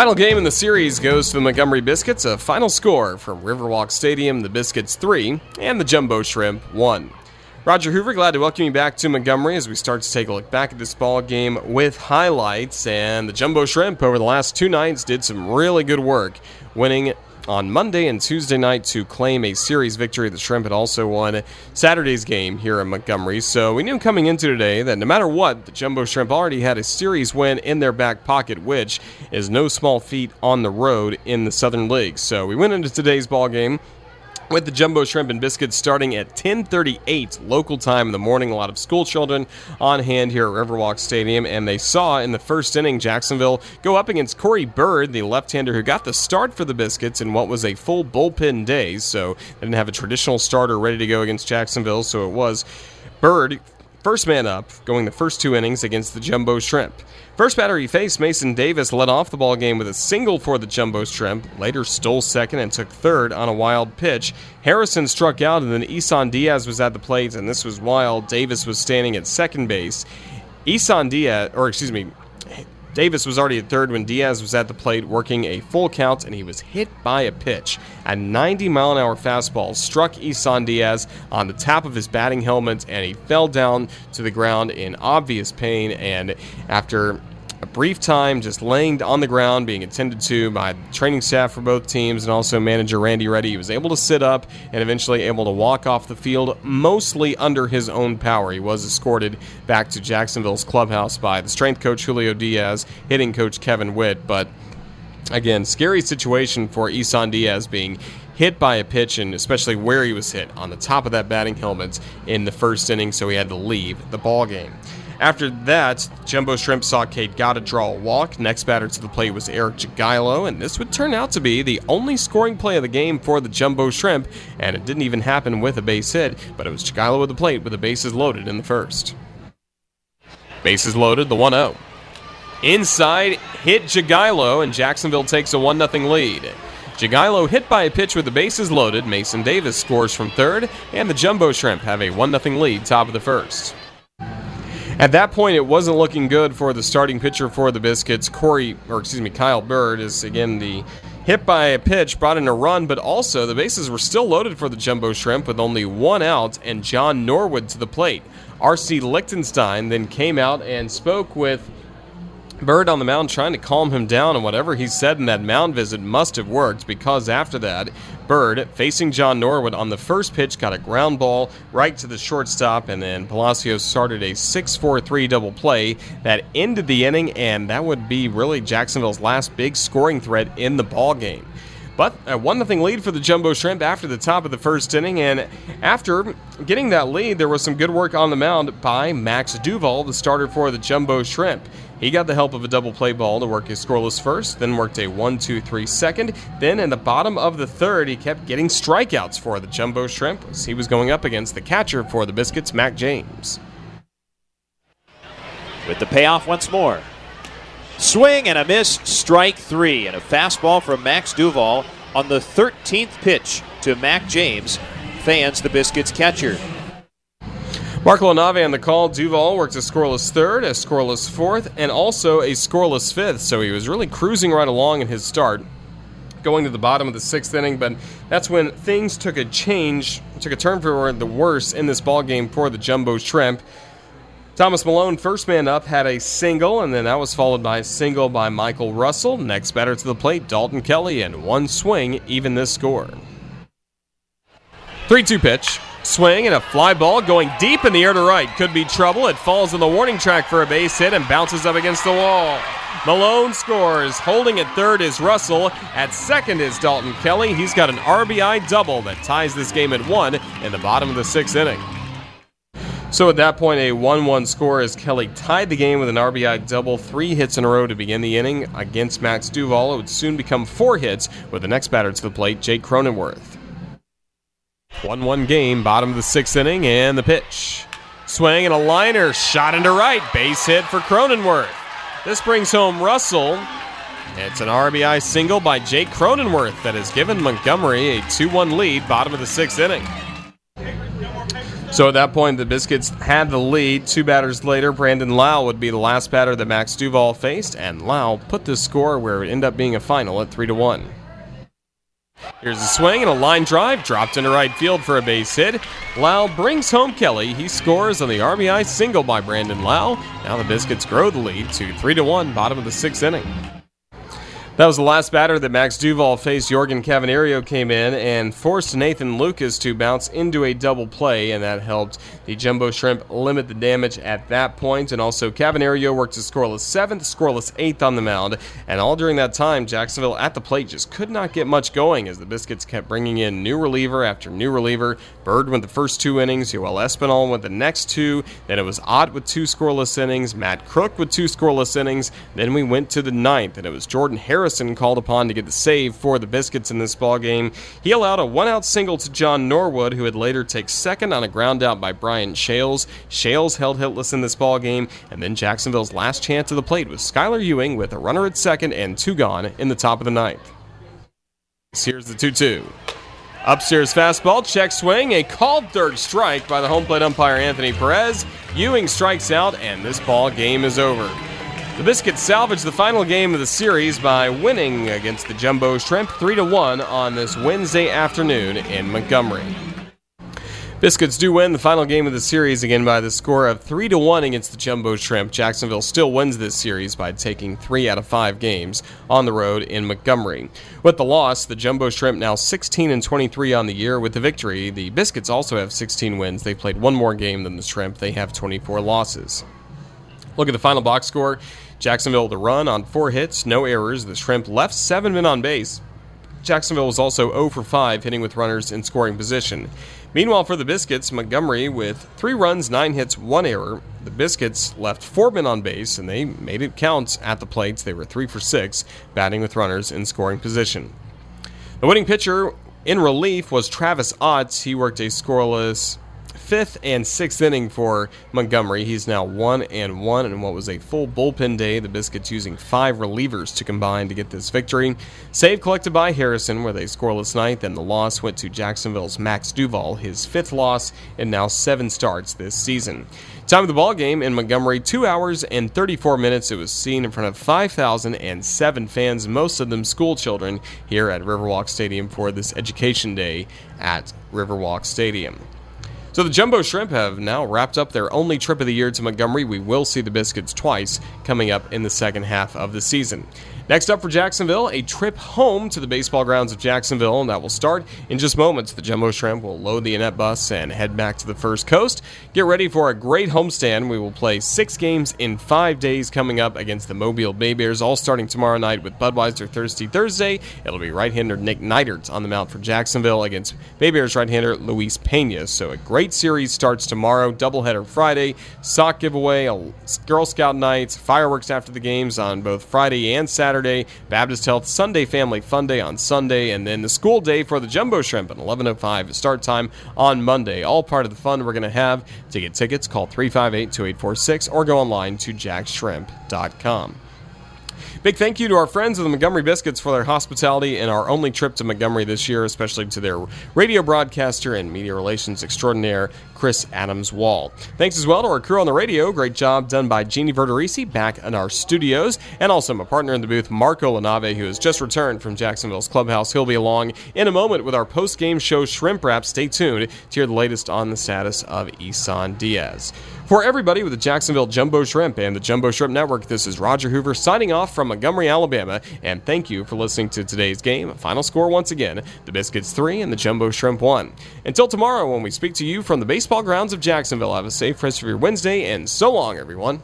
Final game in the series goes to the Montgomery Biscuits. A final score from Riverwalk Stadium: the Biscuits three and the Jumbo Shrimp one. Roger Hoover, glad to welcome you back to Montgomery as we start to take a look back at this ball game with highlights. And the Jumbo Shrimp over the last two nights did some really good work, winning on Monday and Tuesday night to claim a series victory. The Shrimp had also won Saturday's game here in Montgomery. So we knew coming into today that no matter what, the Jumbo Shrimp already had a series win in their back pocket, which is no small feat on the road in the Southern League. So we went into today's ball game with the jumbo shrimp and biscuits starting at 10:38 local time in the morning. A lot of school children on hand here at Riverwalk Stadium, and they saw in the first inning Jacksonville go up against Corey Bird, the left-hander who got the start for the biscuits in what was a full bullpen day. So they didn't have a traditional starter ready to go against Jacksonville, so it was Bird First man up, going the first two innings against the Jumbo Shrimp. First batter he faced, Mason Davis, led off the ball game with a single for the Jumbo Shrimp. Later stole second and took third on a wild pitch. Harrison struck out, and then Isan Diaz was at the plate, and this was wild. Davis was standing at second base. Isan Diaz, or excuse me, Davis was already at third when Diaz was at the plate working a full count and he was hit by a pitch. A 90 mile an hour fastball struck Isan Diaz on the top of his batting helmet and he fell down to the ground in obvious pain. And after a brief time just laying on the ground, being attended to by training staff for both teams and also manager Randy Ready. He was able to sit up and eventually able to walk off the field, mostly under his own power. He was escorted back to Jacksonville's clubhouse by the strength coach Julio Diaz, hitting coach Kevin Witt. But again, scary situation for Isan Diaz being hit by a pitch and especially where he was hit on the top of that batting helmet in the first inning, so he had to leave the ball game. After that, Jumbo Shrimp saw Cade Gotta draw a walk. Next batter to the plate was Eric Jagielo, and this would turn out to be the only scoring play of the game for the Jumbo Shrimp, and it didn't even happen with a base hit, but it was Jagielo with the plate with the bases loaded in the first. Bases loaded, the 1 0. Inside, hit Jagielo, and Jacksonville takes a 1 0 lead. Jagielo hit by a pitch with the bases loaded. Mason Davis scores from third, and the Jumbo Shrimp have a 1 0 lead top of the first. At that point, it wasn't looking good for the starting pitcher for the Biscuits. Corey, or excuse me, Kyle Bird is again the hit by a pitch, brought in a run, but also the bases were still loaded for the Jumbo Shrimp with only one out and John Norwood to the plate. R.C. Lichtenstein then came out and spoke with Bird on the mound trying to calm him down, and whatever he said in that mound visit must have worked because after that, Bird, facing John Norwood on the first pitch, got a ground ball right to the shortstop, and then Palacios started a 6 4 3 double play that ended the inning, and that would be really Jacksonville's last big scoring threat in the ball game. But a 1 0 lead for the Jumbo Shrimp after the top of the first inning. And after getting that lead, there was some good work on the mound by Max Duval, the starter for the Jumbo Shrimp. He got the help of a double play ball to work his scoreless first, then worked a 1 2 3 second. Then in the bottom of the third, he kept getting strikeouts for the Jumbo Shrimp as he was going up against the catcher for the Biscuits, Mac James. With the payoff once more. Swing and a miss, strike three, and a fastball from Max Duval on the 13th pitch to Mac James, fans the Biscuits catcher. Marco Nave on the call. Duval worked a scoreless third, a scoreless fourth, and also a scoreless fifth. So he was really cruising right along in his start, going to the bottom of the sixth inning. But that's when things took a change, took a turn for the worse in this ball game for the Jumbo Shrimp. Thomas Milone, first man up, had a single, and then that was followed by a single by Michael Russell. Next batter to the plate, Dalton Kelly, and one swing, even this score. 3 2 pitch. Swing and a fly ball going deep in the air to right. Could be trouble. It falls on the warning track for a base hit and bounces up against the wall. Malone scores. Holding at third is Russell. At second is Dalton Kelly. He's got an RBI double that ties this game at one in the bottom of the sixth inning. So at that point, a 1 1 score as Kelly tied the game with an RBI double, three hits in a row to begin the inning against Max Duval. It would soon become four hits with the next batter to the plate, Jake Cronenworth. 1 1 game, bottom of the sixth inning, and the pitch. Swing and a liner, shot into right, base hit for Cronenworth. This brings home Russell. It's an RBI single by Jake Cronenworth that has given Montgomery a 2 1 lead, bottom of the sixth inning. So at that point, the Biscuits had the lead. Two batters later, Brandon Lowe would be the last batter that Max Duval faced, and Lowe put the score where it ended up being a final at 3 to 1. Here's a swing and a line drive, dropped into right field for a base hit. Lowe brings home Kelly. He scores on the RBI single by Brandon Lowe. Now the Biscuits grow the lead to 3 to 1, bottom of the sixth inning. That was the last batter that Max Duval faced. Jorgan Cavanerio came in and forced Nathan Lukes to bounce into a double play, and that helped the Jumbo Shrimp limit the damage at that point. And also, Cavanerio worked a scoreless seventh, scoreless eighth on the mound. And all during that time, Jacksonville at the plate just could not get much going as the Biscuits kept bringing in new reliever after new reliever. Bird went the first two innings, Yoel Espinal went the next two. Then it was Ott with two scoreless innings, Matt Krook with two scoreless innings. Then we went to the ninth, and it was Jordan Harris Harrison called upon to get the save for the Biscuits in this ball game. He allowed a one-out single to John Norwood, who would later take second on a ground out by Brian Schales. Schales held hitless in this ball game, and then Jacksonville's last chance at the plate was Skylar Ewing with a runner at second and two gone in the top of the ninth. Here's the 2-2. Upstairs fastball, check swing, a called third strike by the home plate umpire Anthony Perez. Ewing strikes out, and this ball game is over. The Biscuits salvaged the final game of the series by winning against the Jumbo Shrimp 3 1 on this Wednesday afternoon in Montgomery. Biscuits do win the final game of the series again by the score of 3 to 1 against the Jumbo Shrimp. Jacksonville still wins this series by taking 3 out of 5 games on the road in Montgomery. With the loss, the Jumbo Shrimp now 16 and 23 on the year. With the victory, the Biscuits also have 16 wins. They played one more game than the Shrimp. They have 24 losses. Look at the final box score. Jacksonville the run on four hits, no errors. The Shrimp left seven men on base. Jacksonville was also 0 for 5, hitting with runners in scoring position. Meanwhile, for the Biscuits, Montgomery with three runs, nine hits, one error. The Biscuits left four men on base, and they made it count at the plates. They were 3 for 6, batting with runners in scoring position. The winning pitcher in relief was Travis Ott. He worked a scoreless fifth and sixth inning for Montgomery. He's now one and one in what was a full bullpen day. The Biscuits using five relievers to combine to get this victory. Save collected by Harrison, where they scoreless ninth, and the loss went to Jacksonville's Max Duval, his fifth loss and now seven starts this season. Time of the ball game in Montgomery, two hours and 34 minutes. It was seen in front of 5,007 fans, most of them school children, here at Riverwalk Stadium for this Education Day at Riverwalk Stadium. So the Jumbo Shrimp have now wrapped up their only trip of the year to Montgomery. We will see the Biscuits twice coming up in the second half of the season. Next up for Jacksonville, a trip home to the baseball grounds of Jacksonville, and that will start in just moments. The Jumbo Shrimp will load the Annette bus and head back to the First Coast. Get ready for a great homestand. We will play six games in five days coming up against the Mobile Bay Bears, all starting tomorrow night with Budweiser Thirsty Thursday. It'll be right-hander Nick Neidert on the mound for Jacksonville against Bay Bears right-hander Luis Pena. So a great series starts tomorrow, doubleheader Friday, sock giveaway, Girl Scout nights, fireworks after the games on both Friday and Saturday. Saturday, Baptist Health Sunday Family Fun Day on Sunday, and then the school day for the Jumbo Shrimp at 11:05 start time on Monday. All part of the fun we're going to have. To get tickets, call 358-2846 or go online to jaxshrimp.com. Big thank you to our friends of the Montgomery Biscuits for their hospitality and our only trip to Montgomery this year, especially to their radio broadcaster and media relations extraordinaire, Chris Adams Wall. Thanks as well to our crew on the radio. Great job done by Jeannie Verderisi back in our studios, and also my partner in the booth, Marco Lanave, who has just returned from Jacksonville's clubhouse. He'll be along in a moment with our post game show Shrimp Wrap. Stay tuned to hear the latest on the status of Isan Diaz. For everybody with the Jacksonville Jumbo Shrimp and the Jumbo Shrimp Network, this is Roger Hoover signing off from Montgomery, Alabama, and thank you for listening to today's game. Final score once again the Biscuits 3 and the Jumbo Shrimp 1. Until tomorrow, when we speak to you from the baseball grounds of Jacksonville, have a safe rest of your Wednesday, and so long, everyone.